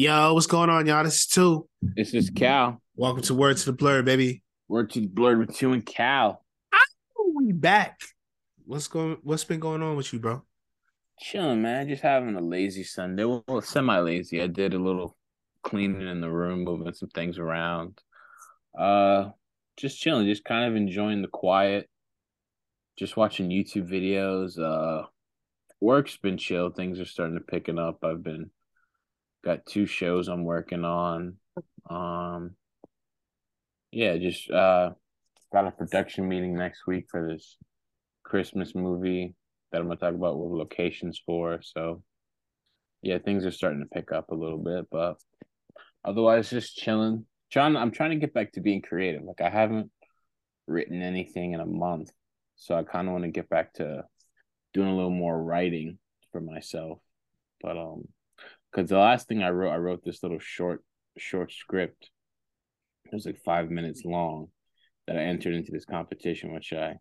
Yo, what's going on, y'all? This is two. This is Cal. Welcome to Word to the Blur, baby. Word to the Blur with two and Cal. Oh, we back. What's going? What's been going on with you, bro? Chilling, man. Just having a lazy Sunday. Well, semi-lazy. I did a little cleaning in the room, moving some things around. Uh, just chilling, just kind of enjoying the quiet. Just watching YouTube videos. Uh, work's been chill. Things are starting to picking up. I've been got two shows I'm working on. Um, yeah, just uh, got a production meeting next week for this Christmas movie that I'm gonna talk about what locations for. So, yeah, things are starting to pick up a little bit, but otherwise, just chilling. John, I'm trying to get back to being creative. Like I haven't written anything in a month, so I kind of want to get back to doing a little more writing for myself. But um, because the last thing I wrote, I wrote this little short short script. It was like five minutes long that I entered into this competition, which I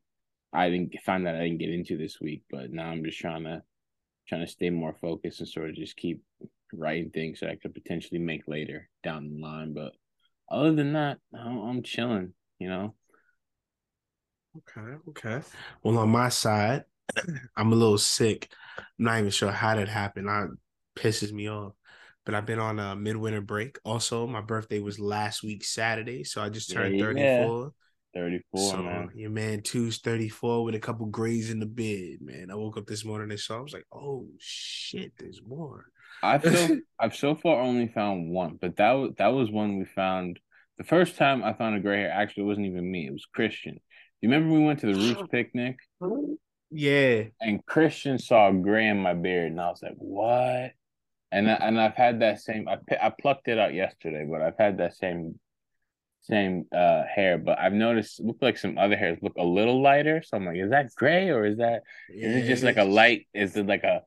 I didn't find that I didn't get into this week, but now I'm just trying to trying to stay more focused and sort of just keep writing things that I could potentially make later down the line. But other than that, I'm, I'm chilling, you know. Okay, okay. Well, on my side, I'm a little sick. I'm not even sure how that happened. I pisses me off. But I've been on a midwinter break. Also, my birthday was last week Saturday, so I just turned Yeah, 34. 34, so man. your man two's 34 with a couple grays in the bed, man. I woke up this morning and saw I was like, oh shit, there's more. I've so I've so far only found one, but that was that was one we found the first time I found a gray hair. Actually, it wasn't even me; it was Christian. You remember we went to the Roots picnic Yeah. and Christian saw gray in my beard, and I was like, "What?" And I, and I've had that same. I I plucked it out yesterday, but I've had that same same uh hair. But I've noticed it looked like some other hairs look a little lighter. So I'm like, is that gray or is that is it just like a light? Is it like a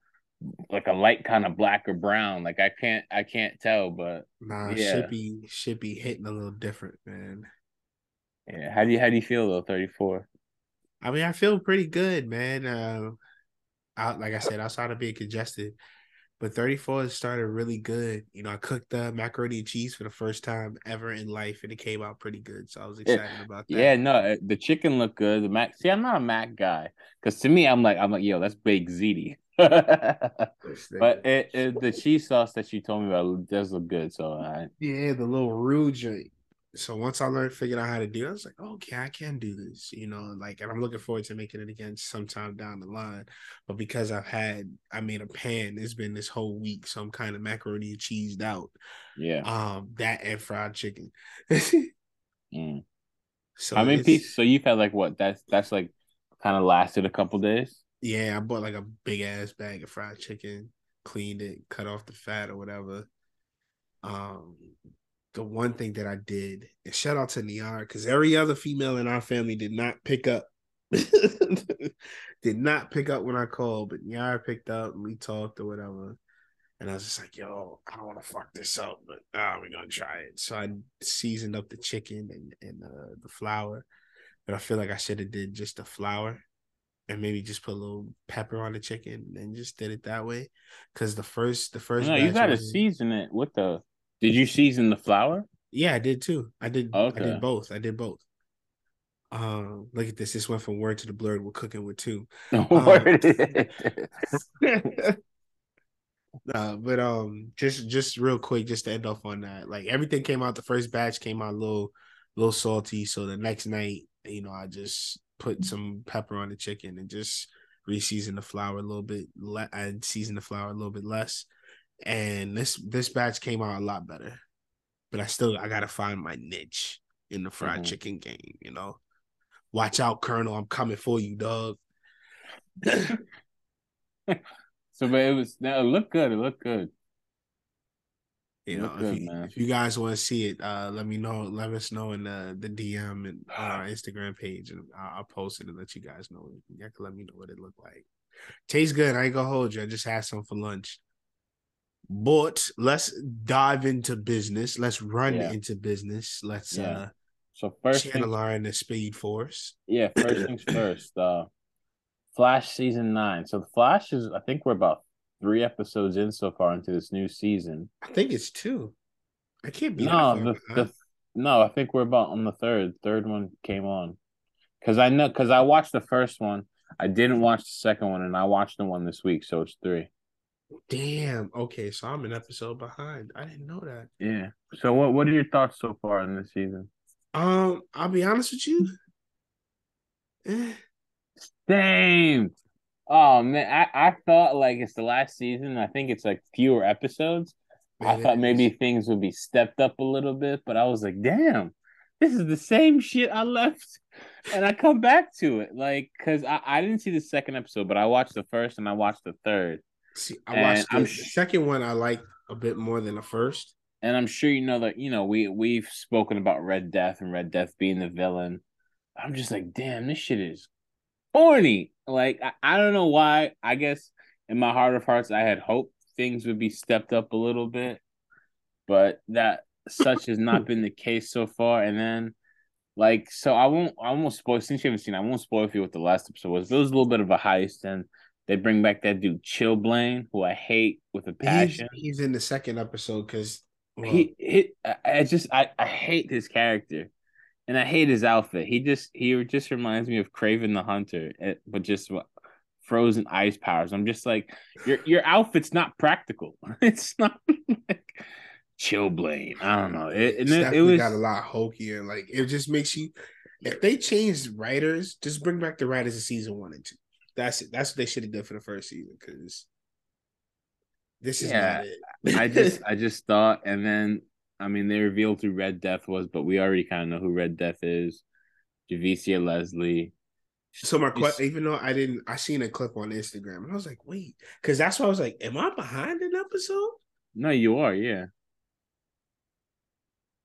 like a light kind of black or brown? Like I can't I can't tell, but Nah, Yeah. should be should be hitting a little different, man. yeah. How do you how do you feel though? Thirty four. I mean, I feel pretty good, man. Uh, out like I said, outside of being congested, but 34 started really good. You know, I cooked the macaroni and cheese for the first time ever in life, and it came out pretty good. So I was Yeah. excited about that. Yeah, no, uh, the chicken looked good. The mac. See, I'm not a mac guy because to me, I'm like I'm like yo, that's baked ziti. but it, it, the cheese sauce that you told me about does look good. So I yeah, the little roux joint. So once I learned, figured out how to do it, I was like, okay, I can do this, you know, like, and I'm looking forward to making it again sometime down the line. But because I've had, I made a pan, it's been this whole week, so I'm kind of macaroni and cheesed out. yeah. Um, that and fried chicken. Mm. so How many pieces? So you've had like what? That's that's like kind of lasted a couple days. Yeah, I bought like a big ass bag of fried chicken, cleaned it, cut off the fat or whatever. Um, the one thing that I did, and shout out to Niara, because every other female in our family did not pick up. did not pick up when I called, but Niara picked up and we talked or whatever. And I was just like, yo, I don't want to fuck this up, but ah, we're gonna try it. So I seasoned up the chicken and, and uh, the flour. But I feel like I should have did just the flour and maybe just put a little pepper on the chicken and just did it that way. Cause the first the first No, you got to season it with the. Did you season the flour? Yeah, I did too. I did Okay. I did both. I did both. Um, look at this. This went from word to the blurred. We're cooking with two. Word. Uh, but um, just just real quick, just to end off on that, like everything came out. The first batch came out a little, little salty. So the next night, you know, I just put some pepper on the chicken and just re-season the flour a little bit. Le- I seasoned the flour a little bit less, and this this batch came out a lot better. But I still I gotta find my niche in the fried Mhm. chicken game. You know, watch out, Colonel. I'm coming for you, dog. so, but it was. No, it looked good. It looked good. You know, Look if good, you, if you guys want to see it, uh, let me know. Let us know in the, the DM and on our Instagram page, and I'll, I'll post it and let you guys know. You can let me know what it looked like. Tastes good. I ain't gonna hold you. I just had some for lunch. But let's dive into business. Let's run Yeah. into business. Let's Yeah. uh So first, channel our in the speed force. yeah. First things first. Uh, Flash season nine. So the Flash is. I think we're about three episodes in so far into this new season. I think it's two. I can't be. No, the, the no, I think we're about on the third. Third one came on because I know because I watched the first one. I didn't watch the second one, and I watched the one this week, so it's three. Damn. Okay, so I'm an episode behind. I didn't know that. Yeah. So what what are your thoughts so far in this season? Um, I'll be honest with you. Eh. Same. Oh man, I, I thought like it's the last season. I think it's like fewer episodes. I thought maybe things would be stepped up a little bit, but I was like, damn, this is the same shit I left. And I come back to it. Like, cause I, I didn't see the second episode, but I watched the first and I watched the third. See, I watched the, the second one I like a bit more than the first. And I'm sure you know that, you know, we we've spoken about Red Death and Red Death being the villain. I'm just like, damn, this shit is corny. Like, I, I don't know why. I guess in my heart of hearts, I had hoped things would be stepped up a little bit, but that such has not been the case so far. And then, like, so I won't, I won't spoil since you haven't seen. I won't spoil for you what the last episode was. It was a little bit of a heist, and they bring back that dude Chillblaine, who I hate with a passion. He's, he's in the second episode because well, he, he, I just, I, I hate his character. And I hate his outfit. He just he just reminds me of Kraven the Hunter, eh, but just frozen ice powers. I'm just like, your your outfit's not practical. It's not like Chillblaine. I don't know. It, it, it, it was got a lot hokier. Like it just makes you. If they changed writers, just bring back the writers of season one and two. That's. That's what they should have done for the first season because this is yeah, not it. I just I just thought, and then I mean they revealed who Red Death was, but we already kind of know who Red Death is. Javicia Leslie, so my question, even though I didn't, I seen a clip on Instagram, and I was like, wait, because that's why I was like, am I behind an episode? No, you are, yeah.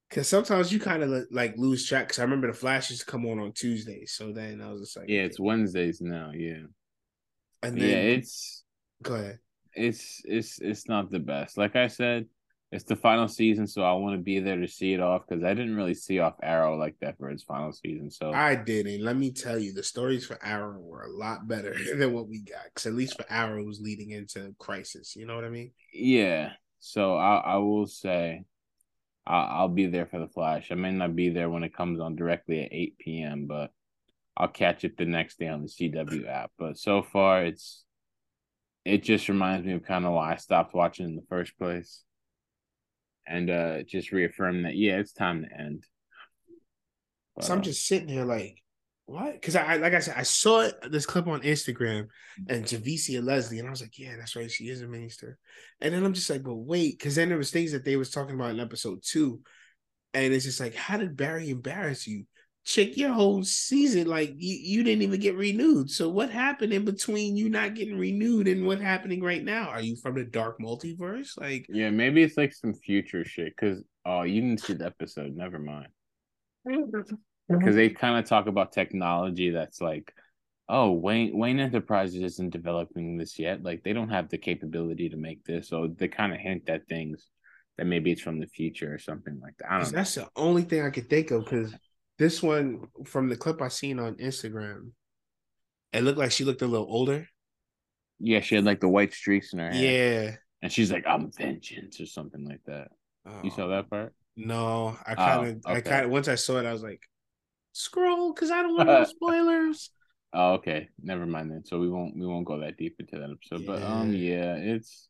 Because sometimes you kind of like lose track. Because I remember the flashes come on on Tuesdays, so then I was just like, yeah, it's Wednesdays now, yeah. And then, yeah, it's go ahead. It's it's it's not the best. Like I said, it's the final season, so I want to be there to see it off because I didn't really see off Arrow like that for its final season. So I didn't. Let me tell you, the stories for Arrow were a lot better than what we got. Because at least for Arrow was leading into Crisis. You know what I mean? Yeah. So I I will say, I'll, I'll be there for the Flash. I may not be there when it comes on directly at eight p.m., but I'll catch it the next day on the CW app. But so far, it's it just reminds me of kind of why I stopped watching in the first place and uh just reaffirm that yeah, it's time to end. But, so I'm uh, just sitting here like, what? Because I like I said, I saw this clip on Instagram and Javicia Leslie, and I was like, yeah, that's right, she is a minister. And then I'm just like, but wait, because then there was things that they was talking about in episode two, and it's just like, how did Barry embarrass you? check your whole season. Like you, you didn't even get renewed. So what happened in between you not getting renewed and what happening right now? Are you from the dark multiverse? Like yeah, maybe it's like some future shit. Cause oh, you didn't see the episode. Never mind. Because mm-hmm. they kind of talk about technology that's like, oh, Wayne Wayne Enterprises isn't developing this yet. Like they don't have the capability to make this. So they kind of hint at things that maybe it's from the future or something like that. I don't. That's the only thing I could think of because this one from the clip I seen on Instagram, it looked like she looked a little older. Yeah, she had like the white streaks in her hair. Yeah. And she's like, I'm vengeance or something like that. Oh, you saw oh. that oh, part? No, I kind of, oh, okay. I kind of, once I saw it, I was like, scroll, because I don't want no spoilers. Oh, okay. Never mind then. So we won't, we won't go that deep into that episode. Yeah. But um, yeah, it's,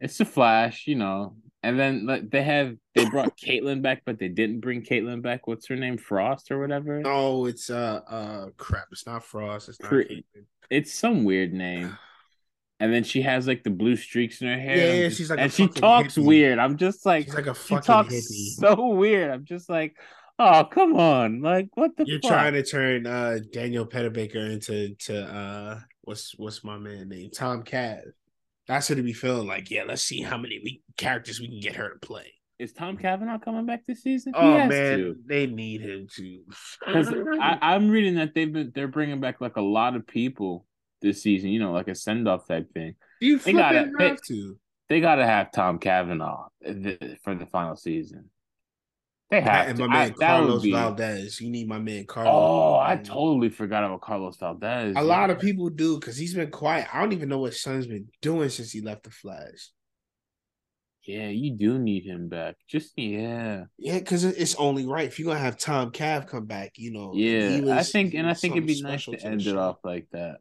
it's a flash, you know. And then like they have they brought Caitlin back, but they didn't bring Caitlin back. What's her name? Frost or whatever? No, it's uh uh crap. It's not Frost. It's not. it's some weird name. And then she has like the blue streaks in her hair. Yeah, yeah she's like, and she talks hippie. weird. I'm just like, she's like a fucking she talks hippie. so weird. I'm just like, oh come on, like what the? You're fuck? trying to turn uh Danielle Panabaker into to uh what's what's my man name Tom Cav. That's what it be feeling like. Yeah, let's see how many we, characters we can get her to play. Is Tom Cavanagh coming back this season? Oh man, to. they need him to. Because I'm reading that they've been they're bringing back like a lot of people this season. You know, like a send off type thing. You they gotta have they, to. They gotta have Tom Cavanagh for the final season. They have and to. my man I- Carlos be- Valdes. You need my man my- that would Carlos be- Valdes. You need my man Carlos. Oh, I totally forgot about Carlos Valdes. A lot of people do because he's been quiet. I don't even know what Son's been doing since he left the Flash. Yeah, you do need him back. Just yeah, Yeah, because it's only right if you're gonna have Tom Cav come back. You know, yeah. he I think, and I think it'd be nice to the end it show. off like that.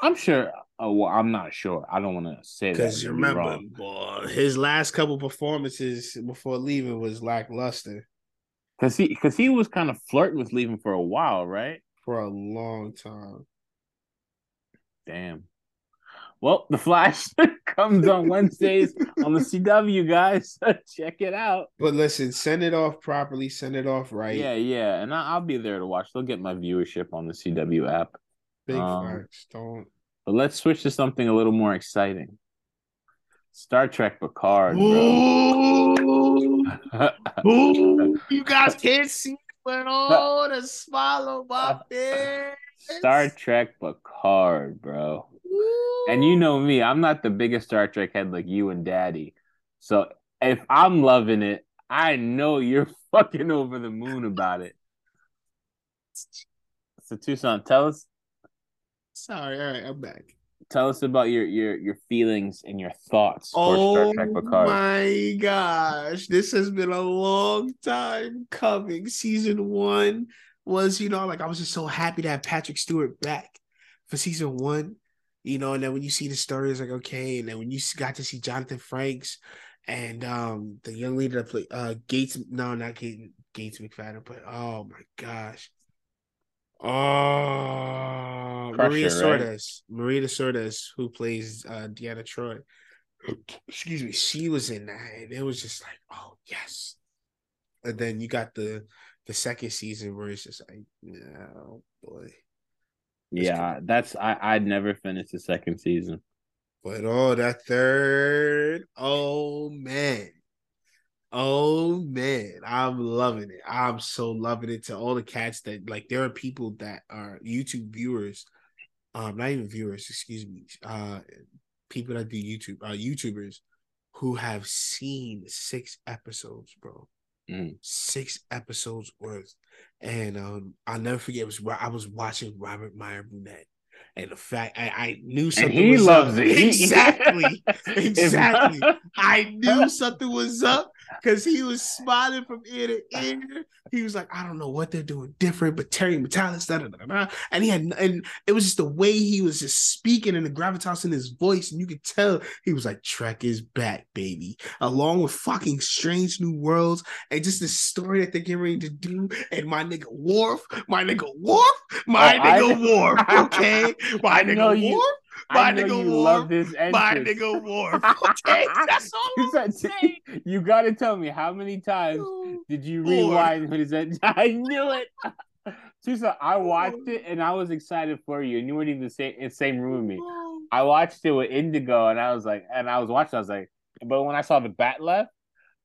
I'm sure. Oh, well, I'm not sure. I don't want to say that. Because you remember, boy, his last couple performances before leaving was lackluster Cause he, cause he was kind of flirting with leaving for a while, right? for a long time. Damn. Well, the Flash comes on Wednesdays on the CW, guys. Check it out. But listen, send it off properly, send it off right. Yeah, yeah, and I, I'll be there to watch. They'll get my viewership on the CW app. Big Um, facts. Don't. But let's switch to something a little more exciting. Star Trek Picard, bro. Ooh, ooh, you guys can't see, but oh, the smile on my face. Star Trek Picard, bro. And you know me, I'm not the biggest Star Trek head like you and Daddy. So if I'm loving it, I know you're fucking over the moon about it. So Tucson, tell us Sorry, all right, I'm back. tell us about your your your feelings and your thoughts Oh Star Trek Picard. my gosh, this has been a long time coming. Season one was, you know, like I was just so happy to have Patrick Stewart back for season one, you know. And then when you see the story, it's like okay. And then when you got to see Jonathan Frakes and um the young lady that played uh Gates, no, not Gates, Gates McFadden, but oh my gosh. Oh, Maria right? Sordes, Marina Sirtis, who plays uh, Deanna Troi. Excuse me, she was in that, and it was just like, oh yes. And then you got the the second season where it's just like, oh boy. Yeah, that's I I'd never finished the second season. But oh, that third, oh man. Oh man, I'm loving it. I'm so loving it to all the cats that like there are people that are YouTube viewers, um, not even viewers, excuse me, uh people that do YouTube, uh YouTubers who have seen six episodes, bro. Mhm. Six episodes worth. And um I'll never forget it was I was watching Robert Meyer Burnett. And the fact I, I knew And something he was loves up. it. Exactly. Exactly. I knew something was up because he was smiling from ear to ear. He was like, I don't know what they're doing different, but Terry Matalas, da, da, da, da. and he had, and it was just the way he was just speaking and the gravitas in his voice, and you could tell he was like, Trek is back, baby, along with fucking Strange New Worlds and just the story that they're getting ready to do. And my nigga Worf, my nigga Worf, my Oh, I- nigga Worf, okay, my nigga you- Worf, My nigga Worf, this my nigga Worf, okay, that's all You I'm saying. You got to tell me how many times oh, did you rewind when he said, "I knew it"? Tusa, I oh, watched it and I was excited for you, and you weren't even the same in the same room with me. Oh. I watched it with Indigo, and I was like, and I was watching, I was like, but when I saw the bat'leth,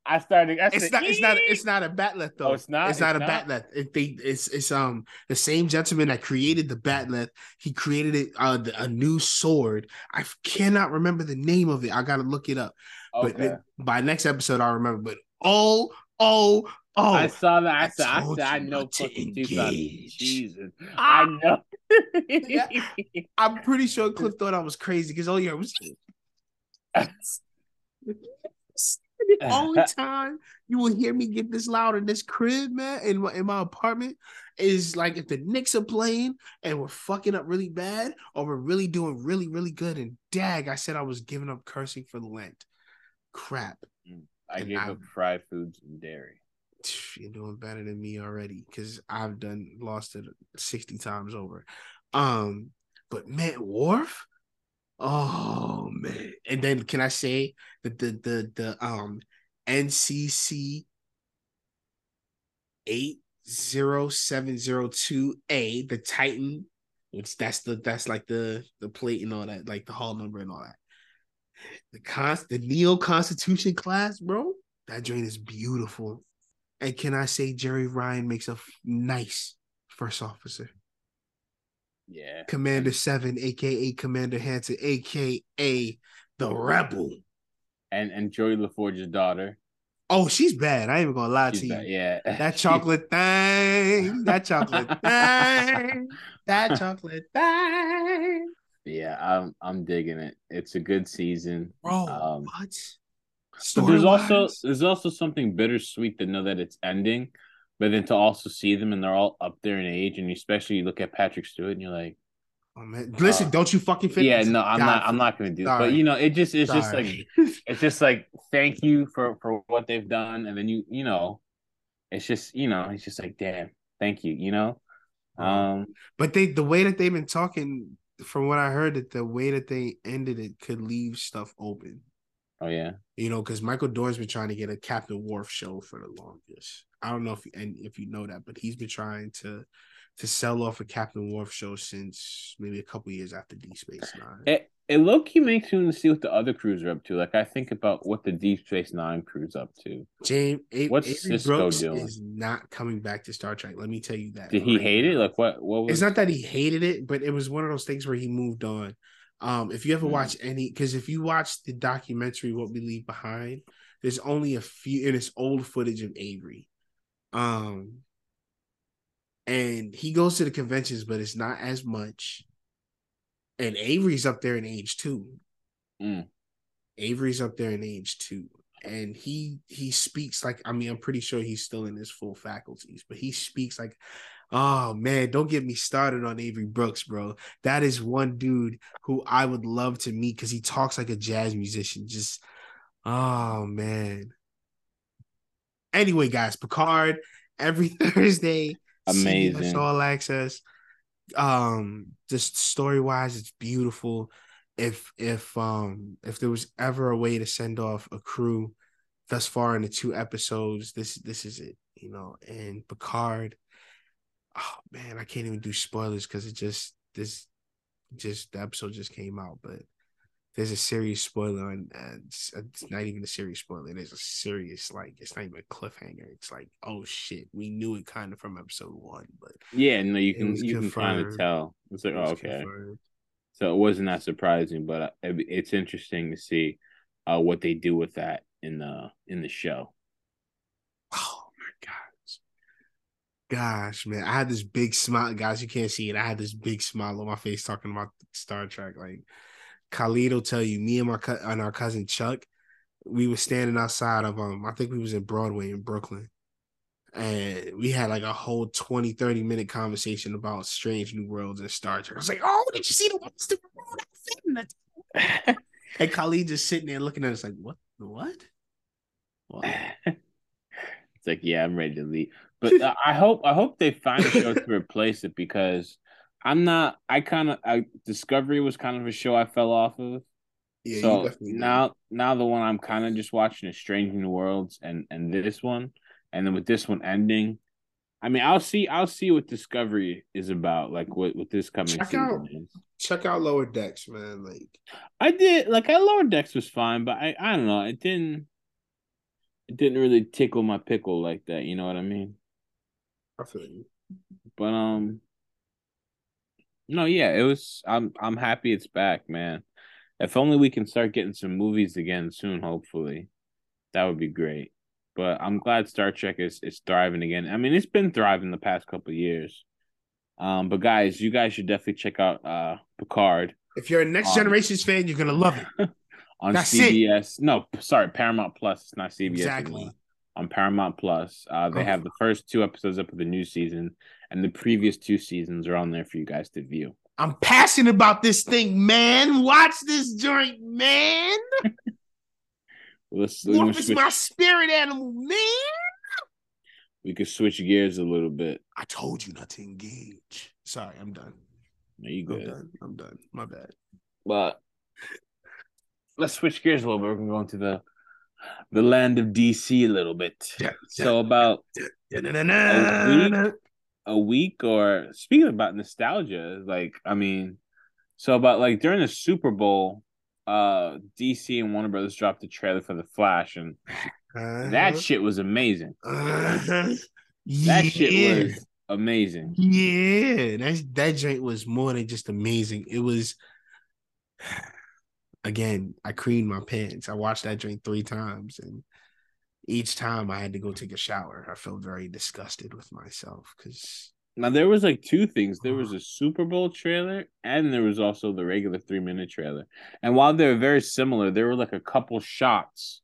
I started. I It's said, not. It's not. It's not a bat'leth though. Oh, it's not? It's not It's a not? bat'leth. It, they. It's. It's um the same gentleman that created the bat'leth. He created it. Uh, the, a new sword. I cannot remember the name of it. I gotta look it up. But Okay. it- by next episode, I'll remember. But oh, oh, oh. I saw that. I I said, I, said, I know not to fucking engage. Jesus, Ah! I know. Yeah. I'm pretty sure Cliff thought I was crazy because all you heard was. the only time you will hear me get this loud in this crib, man, in my in my apartment, is like if the Knicks are playing and we're fucking up really bad, or we're really doing really really good. And dag, I said I was giving up cursing for Lent. Crap, I And gave I- up fried foods and dairy. you're doing better than me already because I've done lost it sixty times over. Um, but man, Worf. Oh man! And then can I say that the the the um NCC eight zero seven zero two A the Titan, which that's the that's like the the plate and all that, like the hall number and all that. The cons the Neo Constitution class, bro. That drain is beautiful. And can I say Jeri Ryan makes a f- nice first officer? Yeah. Commander Seven, aka Commander Hansen, aka the Rebel. And and Geordi La Forge's daughter. Oh, she's bad. I ain't even gonna lie She's to you. bad, Yeah. That chocolate thing, that chocolate thing, that chocolate thing. yeah, I'm I'm digging it. It's a good season. Bro, Um, what? But there's also there's also something bittersweet to know that it's ending, but then to also see them and they're all up there in age, and especially you look at Patrick Stewart and you're like, Oh, man. Listen, uh, don't you fucking finish? yeah, no, I'm God, not I'm not gonna do. That. But you know, it just it's just like it's just like thank you for for what they've done, and then you you know, it's just you know it's just like damn, thank you, you know. Um, But they the way that they've been talking, from what I heard, that the way that they ended it could leave stuff open. oh yeah, You know, because Michael Dorn's been trying to get a Captain Worf show for the longest. I don't know if and if you know that, but he's been trying to to sell off a Captain Worf show since maybe a couple years after D Space Nine. it it low key makes me want to see what the other crews are up to. Like I think about what the Deep Space Nine crew's up to. James A- What's Avery Sisko Brooks doing? is not coming back to Star Trek. Let me tell you that. Did he right hate it? Like what? What was? It's not that he hated it, but it was one of those things where he moved on. Um, if you ever Hmm. watch any, because if you watch the documentary "What We Leave Behind," there's only a few, and it's old footage of Avery. Um, and he goes to the conventions, but it's not as much. And Avery's up there in age too. Mm. Avery's up there in age too. And he he speaks like I mean, I'm pretty sure he's still in his full faculties, but he speaks like, oh man, don't get me started on Avery Brooks, bro. That is one dude who I would love to meet because he talks like a jazz musician. Just oh man. Anyway, guys, Picard every Thursday. Amazing. CBS All Access. Um, just story wise, it's beautiful. If if um if there was ever a way to send off a crew thus far in the two episodes, this this is it, you know. And Picard, oh man, I can't even do spoilers because it just this just the episode just came out, but there's a serious spoiler and uh, it's, it's not even a serious spoiler. There's a serious like it's not even a cliffhanger. It's like oh shit, we knew it kind of from episode one, but Yeah, no, you can you can kind of tell. It's like, it oh, okay. confirmed. So it wasn't that surprising, but uh, it's interesting to see uh, what they do with that in the in the show. Oh my gosh. Gosh, man. I had this big smile. Guys, you can't see it. I had this big smile on my face talking about Star Trek. Like Khalid will tell you, me and my co- and our cousin Chuck, we were standing outside of um, I think we was in Broadway in Brooklyn. And we had like a whole 20, 30 minute conversation about Strange New Worlds and Star Trek. I was like, oh, did you see the stupid world outfit in that?" And Khalid just sitting there looking at us like, what? What? What? it's like, yeah, I'm ready to leave. But uh, I hope I hope they find a show to replace it because I'm not. I kind of I Discovery was kind of a show I fell off of. Yeah, so now now the one I'm kind of just watching is Strange New Worlds and and this one, and then with this one ending. I mean, I'll see. I'll see what Discovery is about. Like what what this coming Check out- is. check out Lower Decks, man. Like I did like I lower decks was fine, but I I don't know. It didn't. It didn't really tickle my pickle like that. You know what I mean? I feel you. But um, no, yeah, it was. I'm I'm happy it's back, man. If only we can start getting some movies again soon. Hopefully, that would be great. But I'm glad Star Trek is is thriving again. I mean, it's been thriving the past couple of years. Um, but guys, you guys should definitely check out uh Picard If you're a Next Um, Generations fan, you're gonna love it. on That's it. CBS. No, sorry, Paramount Plus. It's not CBS Exactly. anymore. On Paramount Plus, uh, they Oh. have the first two episodes up of the new season, and the previous two seasons are on there for you guys to view. I'm passionate about this thing, man. Watch this joint, man. Let's, we, can Wolf is my spirit animal, man. we could switch gears a little bit. I told you not to engage. Sorry, I'm done. No, you I'm done. I'm done. My bad. But let's switch gears a little bit. We're gonna go into the the land of DC a little bit. Yeah, So about Da-da-da-da-da. a week or speaking about nostalgia, like I mean, so about like during the Super Bowl, uh DC and Warner Brothers dropped the trailer for the Flash and that shit was amazing. Uh-huh. That yeah. shit was amazing. Yeah, that that joint was more than just amazing. It was again, I creamed my pants. I watched that joint three times and each time I had to go take a shower, I felt very disgusted with myself because now there was like two things. There was a Super Bowl trailer and there was also the regular three minute trailer. And while they were very similar, there were like a couple shots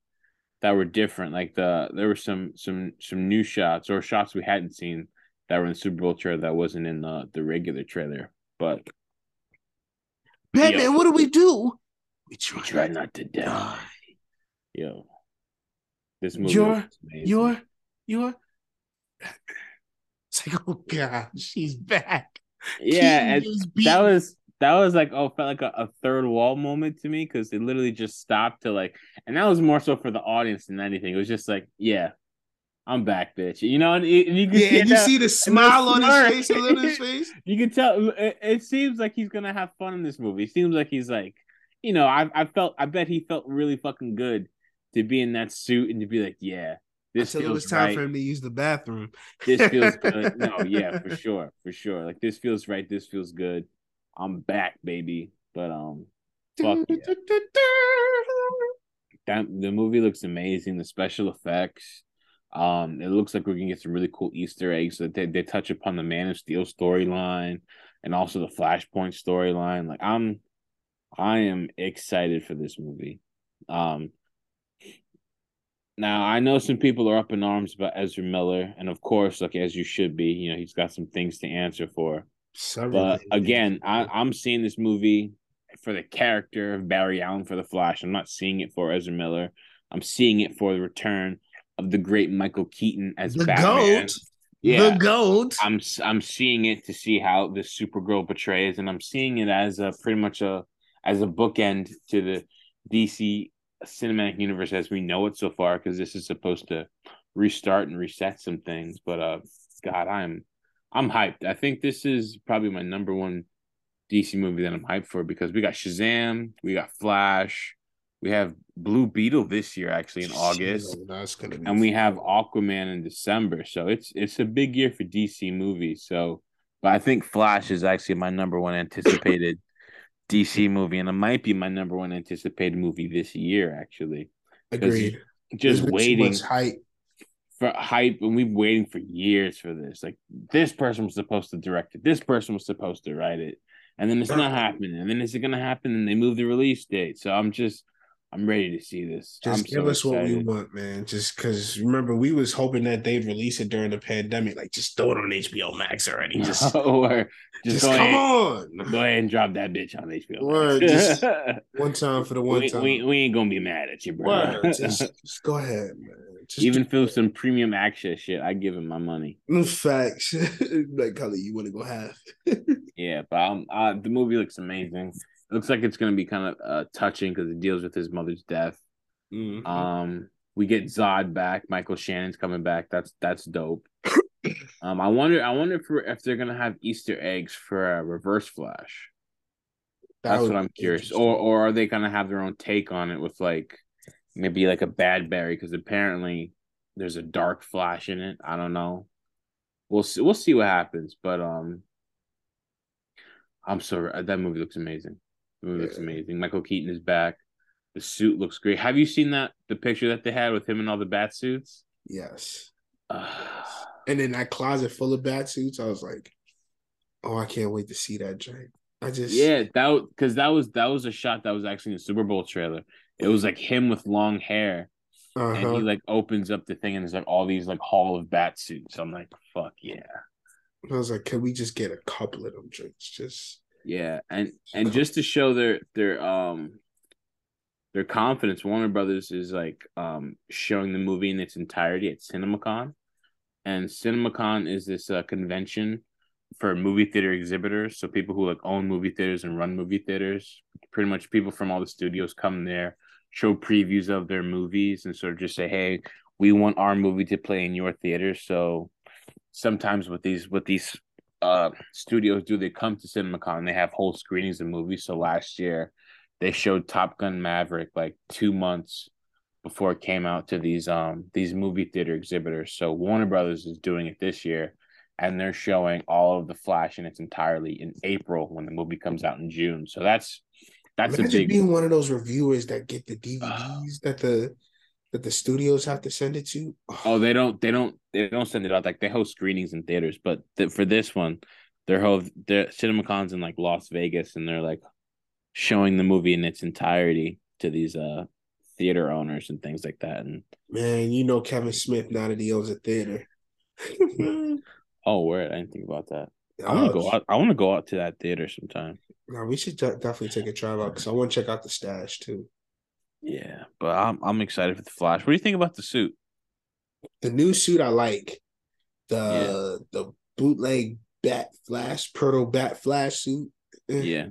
that were different. Like the there were some some some new shots or shots we hadn't seen that were in the Super Bowl trailer that wasn't in the the regular trailer. But Batman, yo, what do we do? We try, we try not to die. Yo, this movie. You're you're you're it's like, oh god, she's back. Yeah, and that was that was like oh felt like a, a third wall moment to me because it literally just stopped to like, and that was more so for the audience than anything. It was just like, yeah, I'm back, bitch. You know, and, and you can yeah, see, you see the smile on his face, little his face. you can tell. It, it, seems like he's gonna have fun in this movie. It seems like he's like, you know, I I felt, I bet he felt really fucking good to be in that suit and to be like, yeah, this Until it was time right. for him to use the bathroom. this feels good. No, yeah, for sure, for sure. Like this feels right. This feels good. I'm back, baby. But um, fuck yeah. that the movie looks amazing. The special effects. Um, it looks like we're gonna get some really cool Easter eggs. That they they touch upon the Man of Steel storyline and also the Flashpoint storyline. Like I'm, I am excited for this movie. Um, now I know some people are up in arms about Ezra Miller, and of course, like as you should be, you know, he's got some things to answer for. but again, I, I'm seeing this movie for the character of Barry Allen for the Flash. I'm not seeing it for Ezra Miller. I'm seeing it for the return of the great Michael Keaton as the Batman. Goat. Yeah, the goat. I'm I'm seeing it to see how this Supergirl portrays, and I'm seeing it as a pretty much a as a bookend to the DC cinematic universe as we know it so far because this is supposed to restart and reset some things but uh god i'm i'm hyped. I think this is probably my number one dc movie that i'm hyped for because we got shazam we got flash we have blue beetle this year actually in august That's gonna be and we have aquaman in december. So it's it's a big year for dc movies. So but i think flash is actually my number one anticipated DC movie, and it might be my number one anticipated movie this year. Actually, agreed. Just waiting hype for hype, and we've been waiting for years for this. Like this person was supposed to direct it. This person was supposed to write it, and then it's not happening. And then is it going to happen? And they move the release date. So I'm just I'm ready to see this. Just I'm give so us excited. what we want, man. Just because remember we was hoping that they'd release it during the pandemic. Like just throw it on HBO Max already. Just or just, just come ahead, on. Go ahead and drop that bitch on HBO. Word, just one time for the one we, time. We, we ain't gonna be mad at you, bro. Word, just, just go ahead, man. Just Even feel some premium access shit, I give him my money. No facts. like color you want to go half. yeah, but um, uh, the movie looks amazing looks like it's going to be kind of uh, touching because it deals with his mother's death. Mm-hmm. Um, we get Zod back. Michael Shannon's coming back. That's that's dope. um, I wonder. I wonder if if they're gonna have Easter eggs for a Reverse Flash. That that's what I'm curious. Or or are they gonna have their own take on it with like maybe like a bad Barry? Because apparently there's a dark Flash in it. I don't know. We'll see. We'll see what happens. But um, I'm sorry. That movie looks amazing. The movie yeah. looks amazing. Michael Keaton is back. The suit looks great. Have you seen that the picture that they had with him in all the bat suits? Yes. Uh, and in that closet full of bat suits, I was like, "Oh, I can't wait to see that joint." I just yeah, that because that was that was a shot that was actually in the Super Bowl trailer. It was like him with long hair, uh-huh. and he uh-huh. like opens up the thing, and there's like all these like Hall of Bat suits. I'm like, "Fuck yeah!" I was like, "Can we just get a couple of them drinks?" Just yeah, and and just to show their their um their confidence, Warner Brothers is like um showing the movie in its entirety at CinemaCon, and CinemaCon is this uh, convention for movie theater exhibitors, so people who like own movie theaters and run movie theaters. Pretty much people from all the studios come there, show previews of their movies, and sort of just say, "Hey, we want our movie to play in your theater." So sometimes with these with these uh, studios do they come to CinemaCon? They have whole screenings of movies. So last year, they showed Top Gun Maverick like two months before it came out to these um these movie theater exhibitors. So Warner Brothers is doing it this year, and they're showing all of the Flash in its entirely in April when the movie comes out in June. So that's that's Imagine a big being one of those reviewers that get the DVDs uh, that the that the studios have to send it to. Oh, they don't. They don't. They don't send it out. Like they host screenings in theaters, but th- for this one, their whole their CinemaCons in like Las Vegas, and they're like showing the movie in its entirety to these uh theater owners and things like that. And man, you know Kevin Smith now that he owns a theater. oh, word! I didn't think about that. I want to go out. I want to go out to that theater sometime. No, we should definitely take a drive out because I want to check out the stash too. Yeah, but I'm I'm excited for the Flash. What do you think about the suit? The new suit I like. The yeah. the bootleg Bat Flash, proto Bat Flash suit. Eh. Yeah.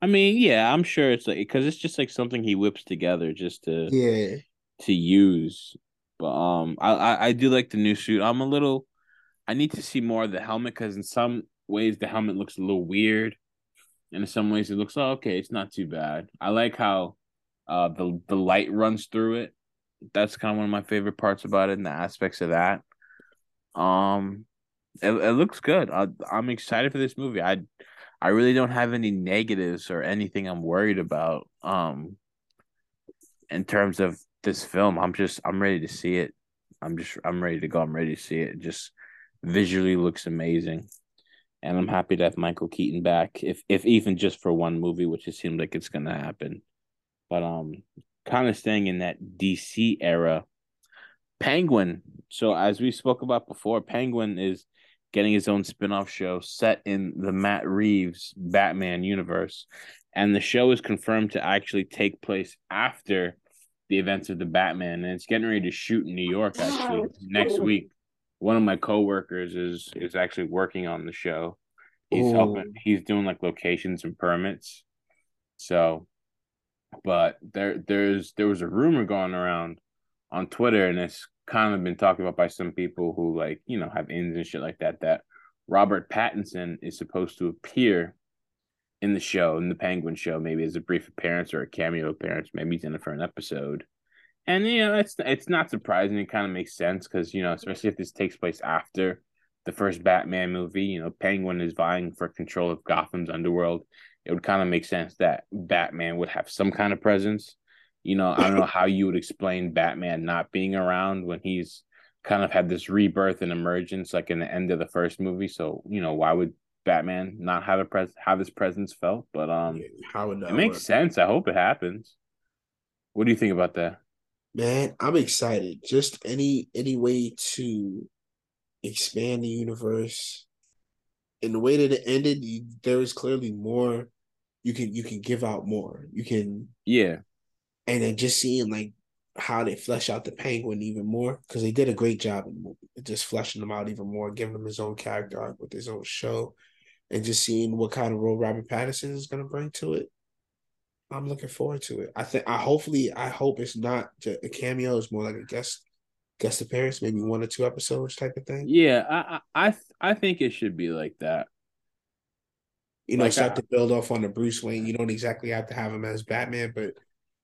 I mean, yeah, I'm sure it's like because it's just like something he whips together just to yeah to use. But um, I, I I do like the new suit. I'm a little. I need to see more of the helmet because in some ways the helmet looks a little weird, and in some ways it looks oh, okay. It's not too bad. I like how uh, the the light runs through it. That's kind of one of my favorite parts about it, and the aspects of that. Um, it, it looks good. I, I'm excited for this movie. I I really don't have any negatives or anything I'm worried about. Um, in terms of this film, I'm just I'm ready to see it. I'm just I'm ready to go. I'm ready to see it. it just visually looks amazing, and I'm happy to have Michael Keaton back. If if even just for one movie, which it seems like it's gonna happen. But um, kind of staying in that DC era, Penguin. So as we spoke about before, Penguin is getting his own spin-off show set in the Matt Reeves Batman universe. And the show is confirmed to actually take place after the events of the Batman. And it's getting ready to shoot in New York actually next week. One of my coworkers is is actually working on the show. He's Ooh. helping he's doing like locations and permits. So but there there's there was a rumor going around on Twitter, and it's kind of been talked about by some people who like you know have ins and shit like that. That Robert Pattinson is supposed to appear in the show, in the Penguin show, maybe as a brief appearance or a cameo appearance. Maybe he's in it for an episode. And you know, it's it's not surprising. It kind of makes sense because you know, especially if this takes place after the first Batman movie. You know, Penguin is vying for control of Gotham's underworld, it would kind of make sense that Batman would have some kind of presence. You know, I don't know how you would explain Batman not being around when he's kind of had this rebirth and emergence like in the end of the first movie. So, you know, why would Batman not have a pres have his presence felt? But um how would that it makes work? sense. I hope it happens. What do you think about that? Man, I'm excited. Just any any way to expand the universe. In the way that it ended, there is clearly more you can you can give out more. You can yeah, and then just seeing like how they flesh out the penguin even more because they did a great job in just fleshing them out even more, giving him his own character arc with his own show, and just seeing what kind of role Robert Pattinson is going to bring to it. I'm looking forward to it. I think I hopefully I hope it's not a cameo. It's more like a guest guest appearance, maybe one or two episodes type of thing. Yeah, I I I think it should be like that you know, like start I, to build off on the Bruce Wayne. You don't exactly have to have him as Batman, but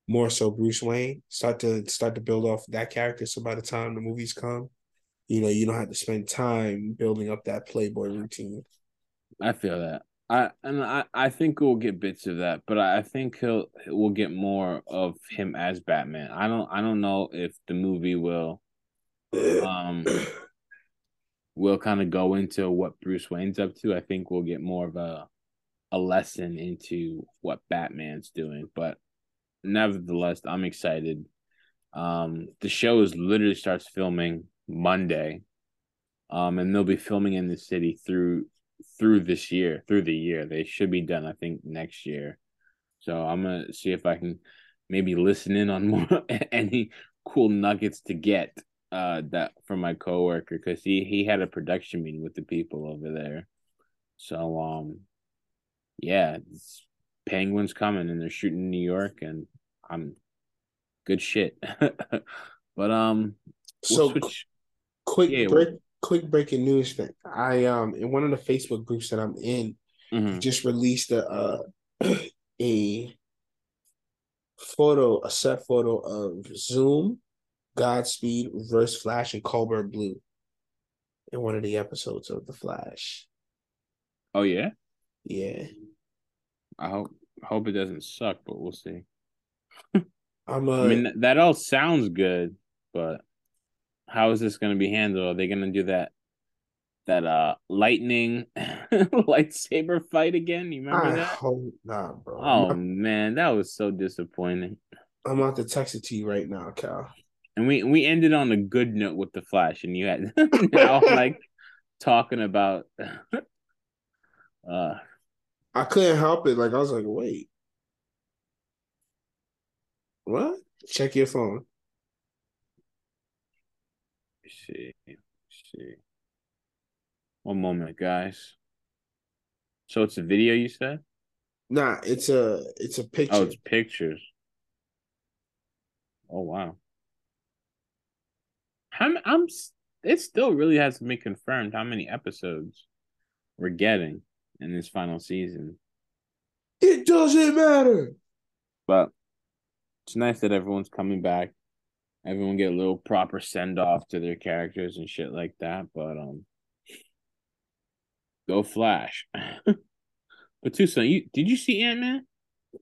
more so Bruce Wayne. Start to start to build off that character. So by the time the movies come, you know, you don't have to spend time building up that Playboy routine. I feel that. I and I, I think we'll get bits of that, but I think he'll we'll get more of him as Batman. I don't I don't know if the movie will um will kind of go into what Bruce Wayne's up to. I think we'll get more of a a lesson into what Batman's doing. But nevertheless, I'm excited. Um, the show is literally starts filming Monday, um, and they'll be filming in the city through through this year, through the year. They should be done, I think, next year. So I'm gonna see if I can maybe listen in on more any cool nuggets to get uh that from my coworker because he he had a production meeting with the people over there. So um yeah, Penguins coming and they're shooting New York and I'm good shit. but um so switch. quick yeah, break, quick breaking news thing. I um in one of the Facebook groups that I'm in mm-hmm. just released a uh, a photo, a set photo of Zoom, Godspeed, Reverse Flash, and Cobalt Blue in one of the episodes of The Flash. Oh yeah? Yeah. I hope hope it doesn't suck, but we'll see. I'm a, I mean, that all sounds good, but how is this going to be handled? Are they going to do that that uh lightning lightsaber fight again? You remember I that? hope not, bro. Oh man, that was so disappointing. I'm about to text it to you right now, Cal. And we we ended on a good note with the Flash, and you had now like talking about. uh I couldn't help it. Like I was like, wait, what? Check your phone. see, see. One moment, guys. So it's a video you said? Nah, it's a it's a oh, picture. Oh, it's pictures. Oh wow. I'm, I'm it still really has to be confirmed how many episodes we're getting in this final season. It doesn't matter. But it's nice that everyone's coming back. Everyone get a little proper send off to their characters and shit like that. But um go Flash. but Tucson, you did you see Ant Man?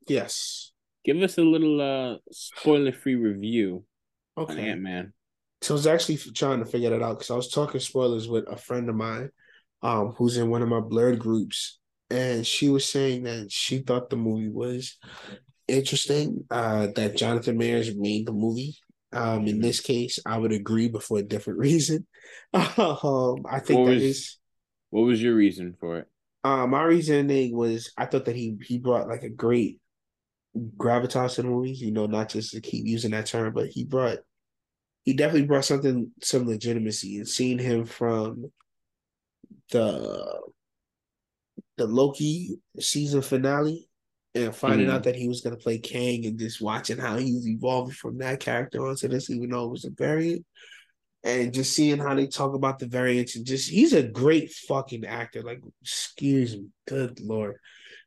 Yes. Give us a little uh spoiler free review okay. Ant Man. So I was actually trying to figure that out because I was talking spoilers with a friend of mine, um, who's in one of my blurred groups, and she was saying that she thought the movie was interesting. Uh, that Jonathan Majors made the movie. Um, in this case, I would agree, but for a different reason. um, I think what that was, is. What was your reason for it? Uh, my reasoning was I thought that he he brought like a great gravitas to the movie. You know, not just to keep using that term, but he brought he definitely brought something some legitimacy and seeing him from the the Loki season finale and finding Mhm. out that he was gonna play Kang and just watching how he's evolving from that character onto this, even though it was a variant. And just seeing how they talk about the variants and just he's a great fucking actor. Like, excuse me, good lord.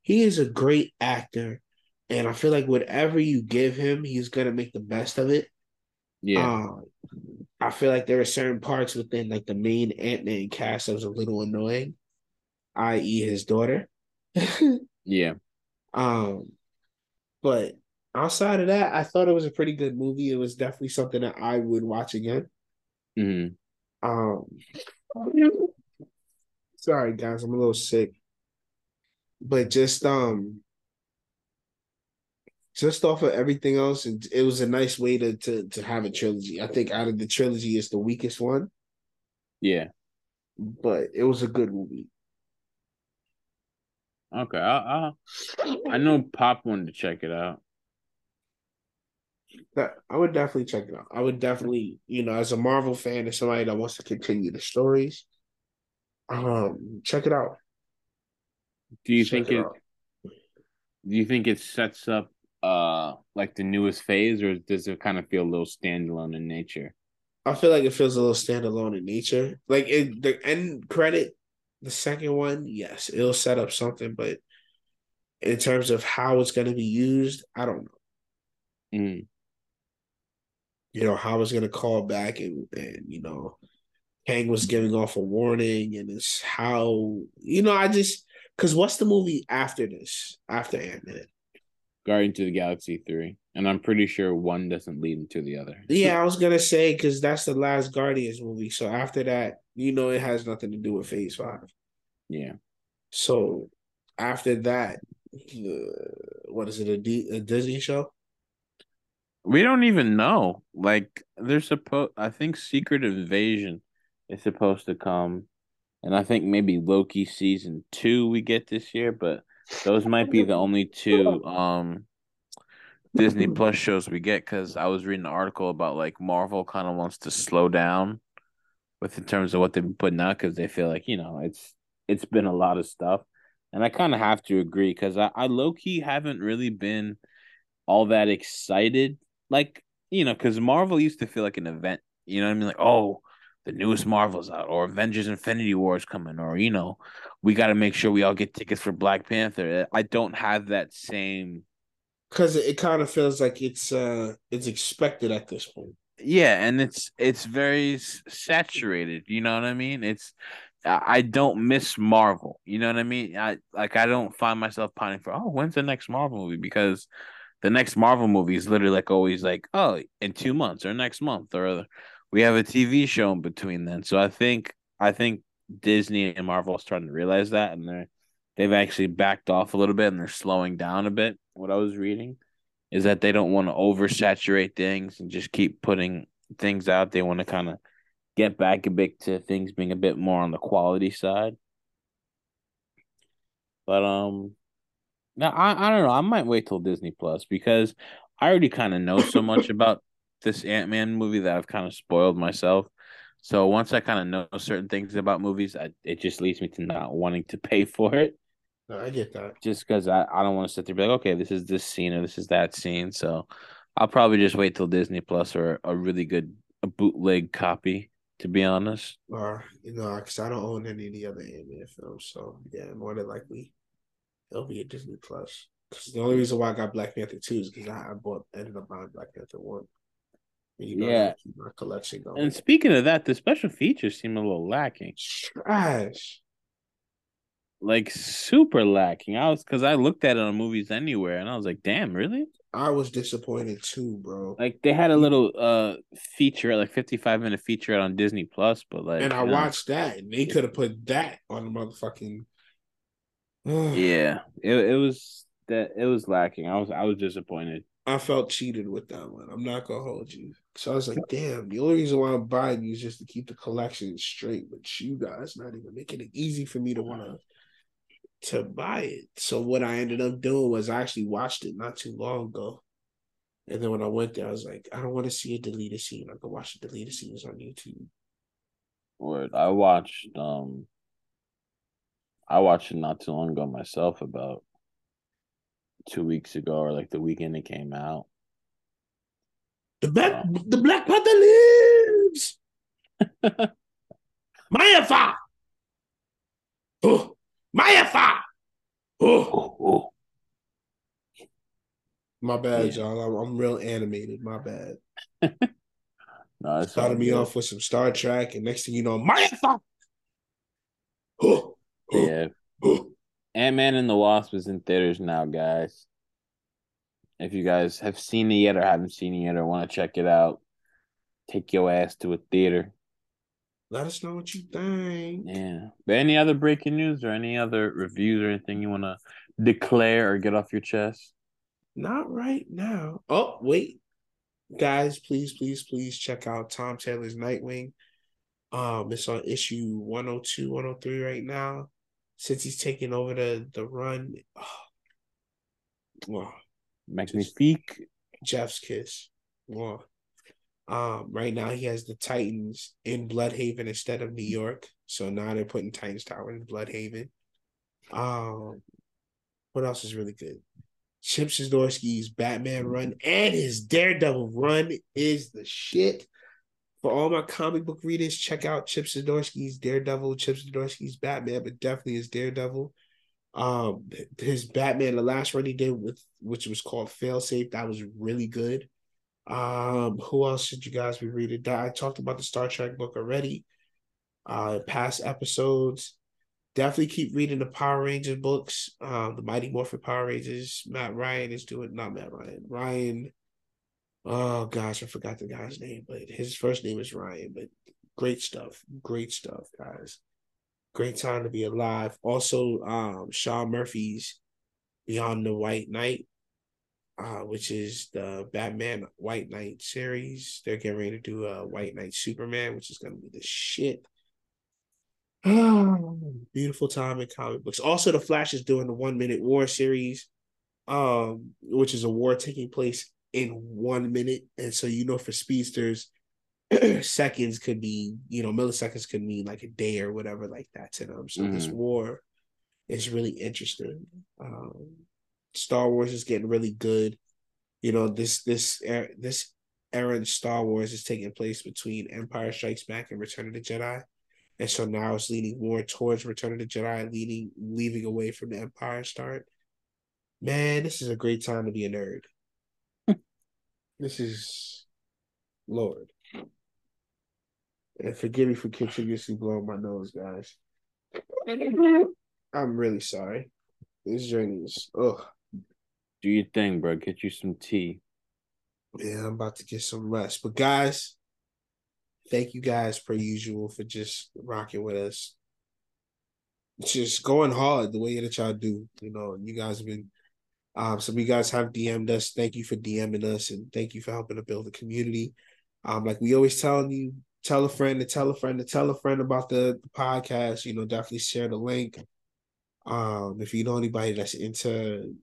He is a great actor. And I feel like whatever you give him, he's gonna make the best of it. Yeah. Um, I feel like there are certain parts within like the main Ant Man cast that was a little annoying, i.e., his daughter. yeah. um, but outside of that, I thought it was a pretty good movie. It was definitely something that I would watch again. hmm Um, sorry guys, I'm a little sick, but just um, just off of everything else, it, it was a nice way to to to have a trilogy. I think out of the trilogy, it's the weakest one, Yeah. but it was a good movie. Okay. I, I I know Pop wanted to check it out. I would definitely check it out. I would definitely, you know, as a Marvel fan and somebody that wants to continue the stories, um, check it out. Do you Check think it? out. Do you think it sets up uh like the newest phase, or does it kind of feel a little standalone in nature? I feel like it feels a little standalone in nature. Like it, the end credit, the second one, yes, it'll set up something, but in terms of how it's going to be used, I don't know. Mm. You know how it's going to call back, and and you know, Kang was giving off a warning, and it's how you know. I just because what's the movie after this? After Ant Man? Guardians of the Galaxy three, and I'm pretty sure one doesn't lead into the other. Yeah, I was gonna say because that's the last Guardians movie. So after that, you know, it has nothing to do with Phase Five. Yeah. So after that, uh, what is it? A, D- a Disney show? We don't even know. Like they're supposed. I think Secret Invasion is supposed to come, and I think maybe Loki season two we get this year. But those might be the only two um Disney Plus shows we get. Because I was reading an article about like Marvel kind of wants to slow down with in terms of what they've been putting out because they feel like you know it's it's been a lot of stuff, and I kind of have to agree because I I low key haven't really been all that excited like you know because marvel used to feel like an event you know what i mean like oh the newest marvel's out or avengers infinity war is coming or you know we got to make sure we all get tickets for black panther i don't have that same Because it, it kind of feels like it's uh it's expected at this point. yeah and it's it's very saturated you know what i mean it's I I don't miss Marvel. You know what I mean? I like I don't find myself pining for oh when's the next Marvel movie because the next Marvel movie is literally like always like, oh, in two months or next month or we have a TV show in between then. So I think I think Disney and Marvel are starting to realize that and they're they've actually backed off a little bit and they're slowing down a bit. What I was reading is that they don't want to oversaturate things and just keep putting things out. They want to kind of get back a bit to things being a bit more on the quality side. But um now I, I don't know, I might wait till Disney Plus because I already kind of know so much about this Ant Man movie that I've kind of spoiled myself. So once I kind of know certain things about movies, I, it just leads me to not wanting to pay for it. No, I get that. Just because I, I don't want to sit there and be like, okay, this is this scene or this is that scene. So I'll probably just wait till Disney Plus or a really good a bootleg copy, to be honest. Or you know, because I don't own any of the other Ant-Man films, so yeah, more than likely it'll be a Disney Plus. Because the only reason why I got Black Panther two is because I, I bought ended up buying Black Panther one. You know, yeah, my collection going. And speaking of that, the special features seem a little lacking. Trash like super lacking. I was because I looked at it on movies anywhere, and I was like, "Damn, really?" I was disappointed too, bro. Like they had a little uh feature, like fifty five minute feature on Disney Plus, but like, and I know. watched that, and they could have put that on the motherfucking. yeah, it it was that it was lacking. I was I was disappointed. I felt cheated with that one. I'm not gonna hold you. So I was like, damn, the only reason why I'm buying you is just to keep the collection straight. But you guys not even making it easy for me to want to to buy it. So what I ended up doing was I actually watched it not too long ago. And then when I went there, I was like, I don't want to see a deleted scene. I can watch the deleted scenes on YouTube. Word. I watched um I watched it not too long ago myself about two weeks ago or like the weekend it came out. The Black um, the Black Panther lives. Maya Oh Maya Oh. oh. My bad, yeah. y'all. I'm, I'm, real animated. My bad. no, Started me good. off with some Star Trek, and next thing you know, Maya Oh. Yeah. Ant Man and the Wasp is in theaters now, guys. If you guys have seen it yet or haven't seen it yet or want to check it out, take your ass to a theater. Let us know what you think. Yeah. But any other breaking news or any other reviews or anything you want to declare or get off your chest? Not right now. Oh, wait. Guys, please, please, please check out Tom Taylor's Nightwing. Um, it's on issue 102, 103 right now. Since he's taking over the the run. Oh, wow. Magnifique. Jeff's kiss. Wow. Um, right now he has the Titans in Blüdhaven instead of New York. So now they're putting Titans Tower in Blüdhaven. Um, what else is really good? Chip Zdarsky's Batman run and his Daredevil run is the shit. For all my comic book readers, check out Chip Zdarsky's Daredevil, Chip Zdarsky's Batman, but definitely his Daredevil. Um, his Batman, the last run he did with which was called Failsafe, that was really good. Um, who else should you guys be reading? I talked about the Star Trek book already. Uh, past episodes. Definitely keep reading the Power Rangers books. Um, the Mighty Morphin Power Rangers. Matt Ryan is doing not Matt Ryan. Ryan. Oh gosh, I forgot the guy's name, but his first name is Ryan. But great stuff. Great stuff, guys. Great time to be alive. Also, um, Sean Murphy's Beyond the White Knight uh, which is the Batman White Knight series. They're getting ready to do a White Knight Superman, which is to be the shit. Beautiful time in comic books. Also, the Flash is doing the One Minute War series, um, which is a war taking place in one minute. And so, you know, for speedsters, seconds could be, you know, milliseconds could mean like a day or whatever like that to them. So, mm-hmm. this war is really interesting. Um, Star Wars is getting really good. You know, this this this era in Star Wars is taking place between Empire Strikes Back and Return of the Jedi. And so now it's leaning more towards Return of the Jedi, leading leaving away from the Empire start. Man, this is a great time to be a nerd. This is Lord. And forgive me for continuously blowing my nose, guys. I'm really sorry. This journey is ugh. Do your thing, bro. Get you some tea. Yeah, I'm about to get some rest. But guys, thank you guys per usual for just rocking with us. Just going hard the way that y'all do. You know, you guys have been um, some of you guys have DM'd us. Thank you for DMing us and thank you for helping to build the community. Um, like we always tell you, tell a friend to tell a friend to tell a friend about the, the podcast. You know, definitely share the link. Um, if you know anybody that's into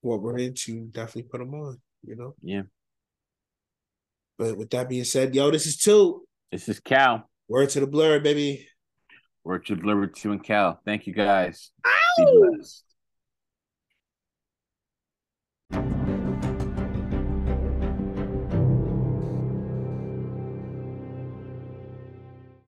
what we're into, definitely put them on. You know. Yeah. But with that being said, yo, this is two. This is Cal. Word to the blur, baby. Word to the blur with two and Cal. Thank you guys. Ow! Be blessed.